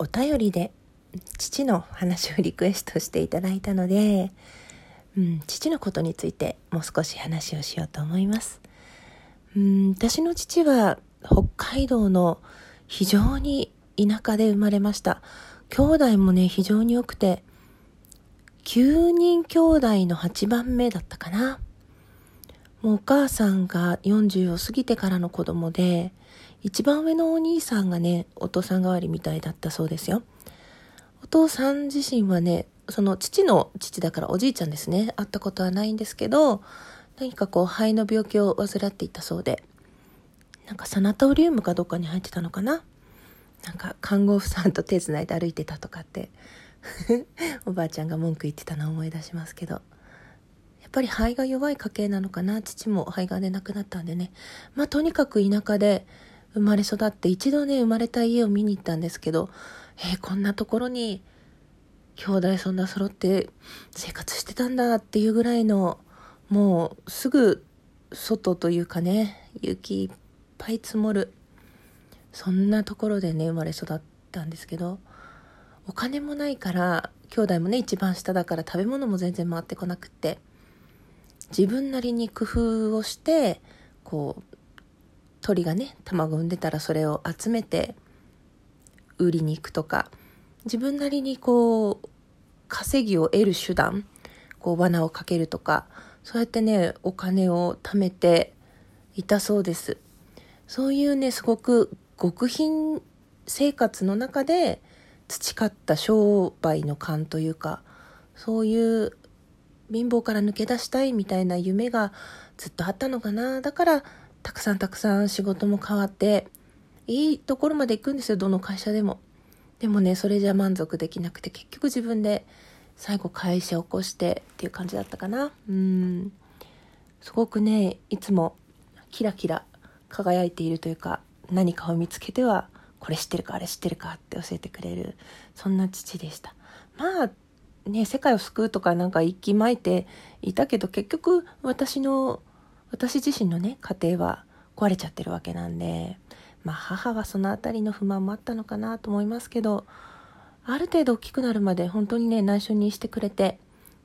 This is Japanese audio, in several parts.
お便りで父の話をリクエストしていただいたので、うん、父のことについてもう少し話をしようと思います。うん、私の父は北海道の非常に田舎で生まれました。兄弟もね、非常に多くて、9人兄弟の8番目だったかな。もうお母さんが40を過ぎてからの子供で、一番上のお兄さんがね、お父さん代わりみたいだったそうですよ。お父さん自身はね、その父の父だからおじいちゃんですね。会ったことはないんですけど、何かこう肺の病気を患っていたそうで、なんかサナトリウムかどっかに入ってたのかななんか看護婦さんと手繋いで歩いてたとかって おばあちゃんが文句言ってたのを思い出しますけど。やっぱり肺が弱い家系なのかな父も肺がんで亡くなったんでね。まあとにかく田舎で生まれ育って一度ね、生まれた家を見に行ったんですけど、えー、こんなところに兄弟そんな揃って生活してたんだっていうぐらいの、もうすぐ外というかね、雪いっぱい積もる。そんなところでね、生まれ育ったんですけど、お金もないから兄弟もね一番下だから食べ物も全然回ってこなくって自分なりに工夫をしてこう鳥がね卵産んでたらそれを集めて売りに行くとか自分なりにこう稼ぎを得る手段こう罠をかけるとかそうやってねお金を貯めていたそうです。そういうねすごく極貧生活の中で培った商売の勘というかそういう貧乏から抜け出したいみたいな夢がずっとあったのかな。だからたくさんたくさん仕事も変わっていいところまで行くんですよどの会社でも。でもねそれじゃ満足できなくて結局自分で最後会社を起こしてっていう感じだったかな。うん。すごくねいつもキラキラ輝いているというか何かを見つけてはこれ知ってるかあれ知ってるかって教えてくれるそんな父でした。まあね世界を救うとかなんか息巻いていたけど結局私の私自身のね家庭は壊れちゃってるわけなんでまあ母はその辺りの不満もあったのかなと思いますけどある程度大きくなるまで本当にね内緒にしてくれて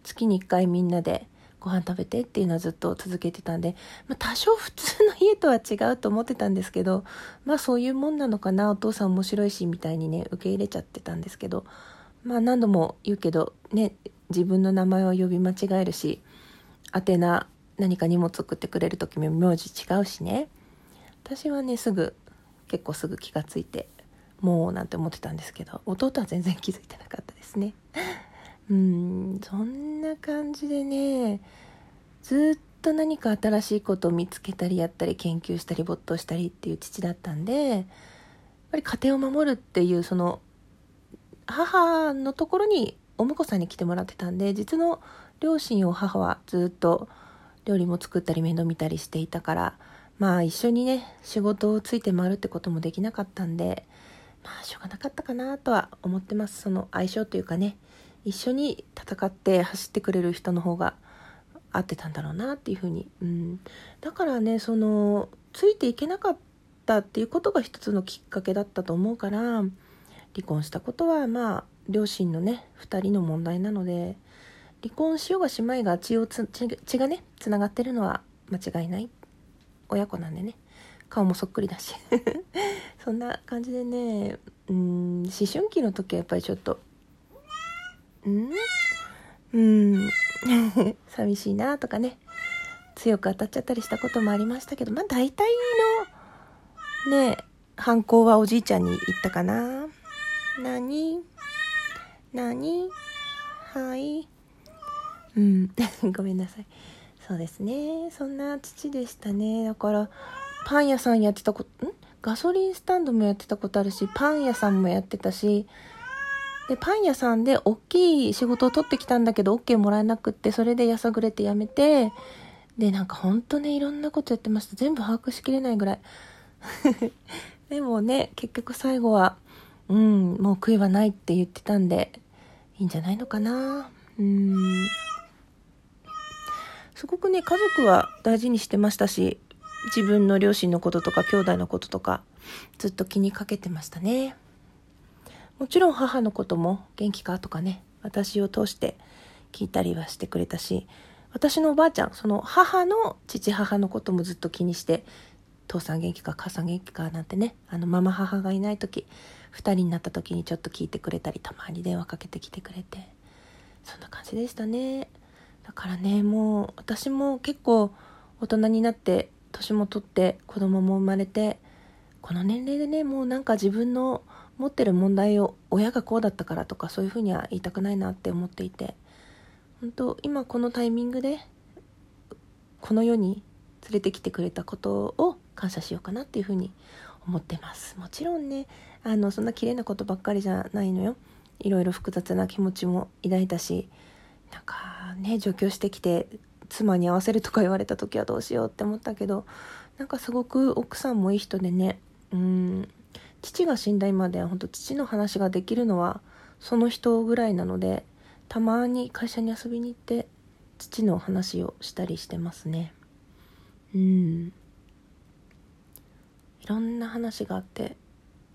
月に1回みんなでご飯食べてっていうのはずっと続けてたんで、まあ、多少普通の家とは違うと思ってたんですけど、まあそういうもんなのかな、お父さん面白いし、みたいにね、受け入れちゃってたんですけど、まあ何度も言うけど、ね、自分の名前を呼び間違えるし、宛名、何か荷物送ってくれる時も名字違うしね。私はね、すぐ、結構すぐ気がついて、もうなんて思ってたんですけど、弟は全然気づいてなかったですね。うんそんな感じでねずっと何か新しいことを見つけたりやったり研究したり没頭したりっていう父だったんでやっぱり家庭を守るっていうその母のところにお婿さんに来てもらってたんで実の両親を母はずっと料理も作ったり面倒見たりしていたからまあ一緒にね仕事をついて回るってこともできなかったんでまあしょうがなかったかなとは思ってます。その相性というかね一緒に戦って走ってくれる人の方が合ってたんだろうなっていうふうに、うん、だからねそのついていけなかったっていうことが一つのきっかけだったと思うから離婚したことはまあ両親のね2人の問題なので離婚しようがしまいが血をつ血がねつながってるのは間違いない。親子なんでね。顔もそっくりだし。そんな感じでねうん思春期の時はやっぱりちょっとうん？うん。寂しいなとかね。強く当たっちゃったりしたこともありましたけどまあ大体のね犯行はおじいちゃんに言ったかな。何？何？はい。うん ごめんなさいそうですねそんな父でしたねだからパン屋さんやってたことん？ガソリンスタンドもやってたことあるしパン屋さんもやってたしで、パン屋さんで大きい仕事を取ってきたんだけど、OK もらえなくって、それでやさぐれて辞めて、で、なんかほんとね、いろんなことやってました。全部把握しきれないぐらい。でもね、結局最後は、うん、もう悔いはないって言ってたんで、いいんじゃないのかな。うん。すごくね、家族は大事にしてましたし、自分の両親のこととか兄弟のこととか、ずっと気にかけてましたね。もちろん母のことも元気かとかね私を通して聞いたりはしてくれたし私のおばあちゃんその母の父母のこともずっと気にして父さん元気か母さん元気かなんてねあのママ母がいない時2人になった時にちょっと聞いてくれたりたまに電話かけてきてくれてそんな感じでしたねだからねもう私も結構大人になって年も取って子供も生まれてこの年齢でねもうなんか自分の持ってる問題を親がこうだったからとかそういうふうには言いたくないなって思っていて本当今このタイミングでこの世に連れてきてくれたことを感謝しようかなっていうふうに思ってます。もちろんねあのそんな綺麗なことばっかりじゃないのよ。いろいろ複雑な気持ちも抱いたしなんかね上京してきて妻に合わせるとか言われた時はどうしようって思ったけどなんかすごく奥さんもいい人でねうん父が死んだ今では本当父の話ができるのはその人ぐらいなのでたまに会社に遊びに行って父の話をしたりしてますね。うん。いろんな話があって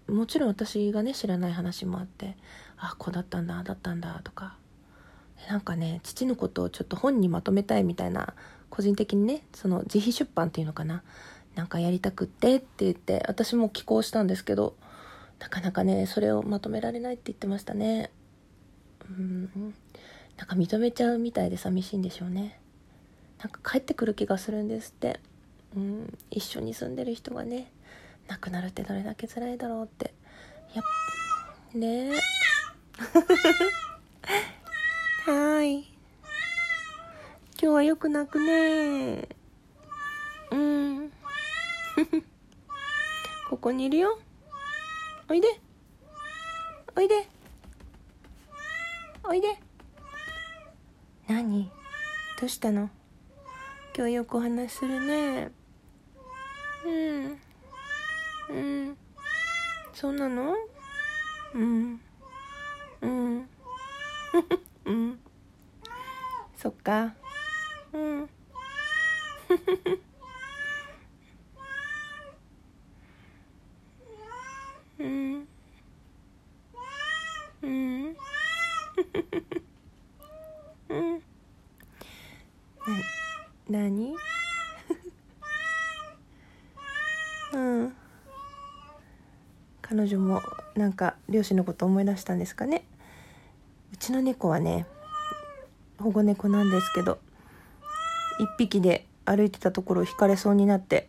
もちろん私がね知らない話もあってあこうだったんだあだったんだとかなんかね父のことをちょっと本にまとめたいみたいな個人的にねその自費出版っていうのかな。なんかやりたくってって言って私も寄稿したんですけどなかなかねそれをまとめられないって言ってましたね。うん。なんか認めちゃうみたいで寂しいんでしょうね。なんか帰ってくる気がするんですって。うん。一緒に住んでる人がね亡くなるってどれだけ辛いだろうって。やっね。えはい今日はよく泣くね。うん。ここにいるよ。おいで。おいで。おいで。何？どうしたの？今日よくお話するね。うん。うん。そうなの？うん。うん。うん。そっか。うん。うん。うん。うん。な何うん。彼女もなん。か両親のこと思い出したん。ですかねうちの猫はね保護猫なん。ですけど一匹で歩いてたところを引かれそうになって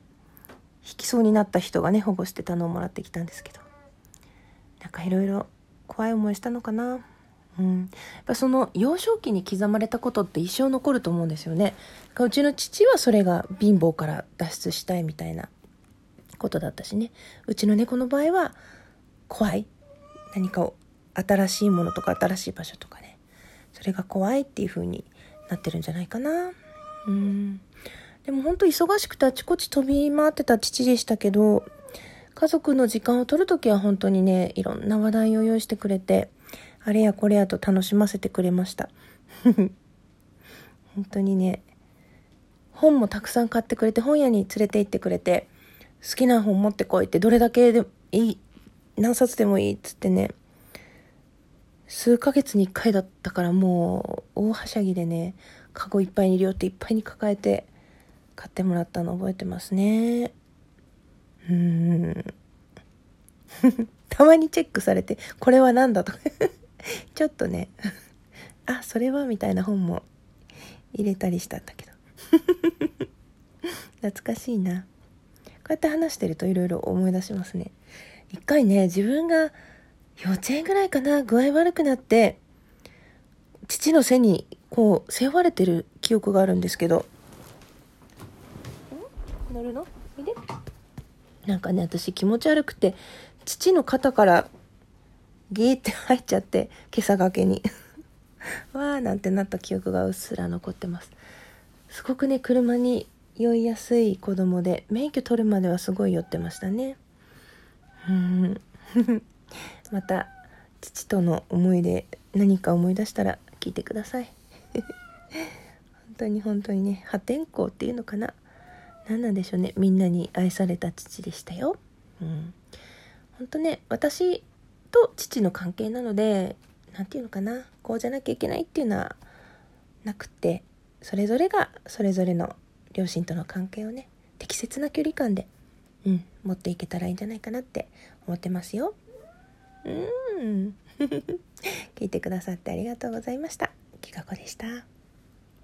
引きそうになった人がね保護してたのをもらってきたんですけど。なんかいろいろ怖い思いしたのかな。うん、やっぱその幼少期に刻まれたことって一生残ると思うんですよね。うちの父はそれが貧乏から脱出したいみたいなことだったしね。うちの猫の場合は怖い。何かを新しいものとか新しい場所とかね。それが怖いっていう風になってるんじゃないかな。うん。でも本当忙しくてあちこち飛び回ってた父でしたけど家族の時間を取るときは本当にねいろんな話題を用意してくれてあれやこれやと楽しませてくれました。本当にね本もたくさん買ってくれて本屋に連れて行ってくれて好きな本持ってこいってどれだけでもいい何冊でもいいっつってね数ヶ月に1回だったからもう大はしゃぎでねカゴいっぱいに両手いっぱいに抱えて買ってもらったの覚えてますね。うん。たまにチェックされてこれは何だと。ちょっとね。あそれはみたいな本も入れたりしたんだけど。懐かしいな。こうやって話してるといろいろ思い出しますね。一回ね自分が幼稚園ぐらいかな具合悪くなって父の背にこう背負われてる記憶があるんですけど。乗るの？いでなんかね私気持ち悪くて父の肩からギーって入っちゃって今朝がけに。わーなんてなった記憶がうっすら残ってます。すごくね車に酔いやすい子供で免許取るまではすごい酔ってましたね。うん。また父との思い出何か思い出したら聞いてください本当に本当にね破天荒っていうのかな。何なんでしょうね。みんなに愛された父でしたよ。うん。本当ね私と父の関係なので何て言うのかな。こうじゃなきゃいけないっていうのはなくてそれぞれがそれぞれの両親との関係をね適切な距離感で、うん、持っていけたらいいんじゃないかなって思ってますよ。うん。聞いてくださってありがとうございました。きかこでした。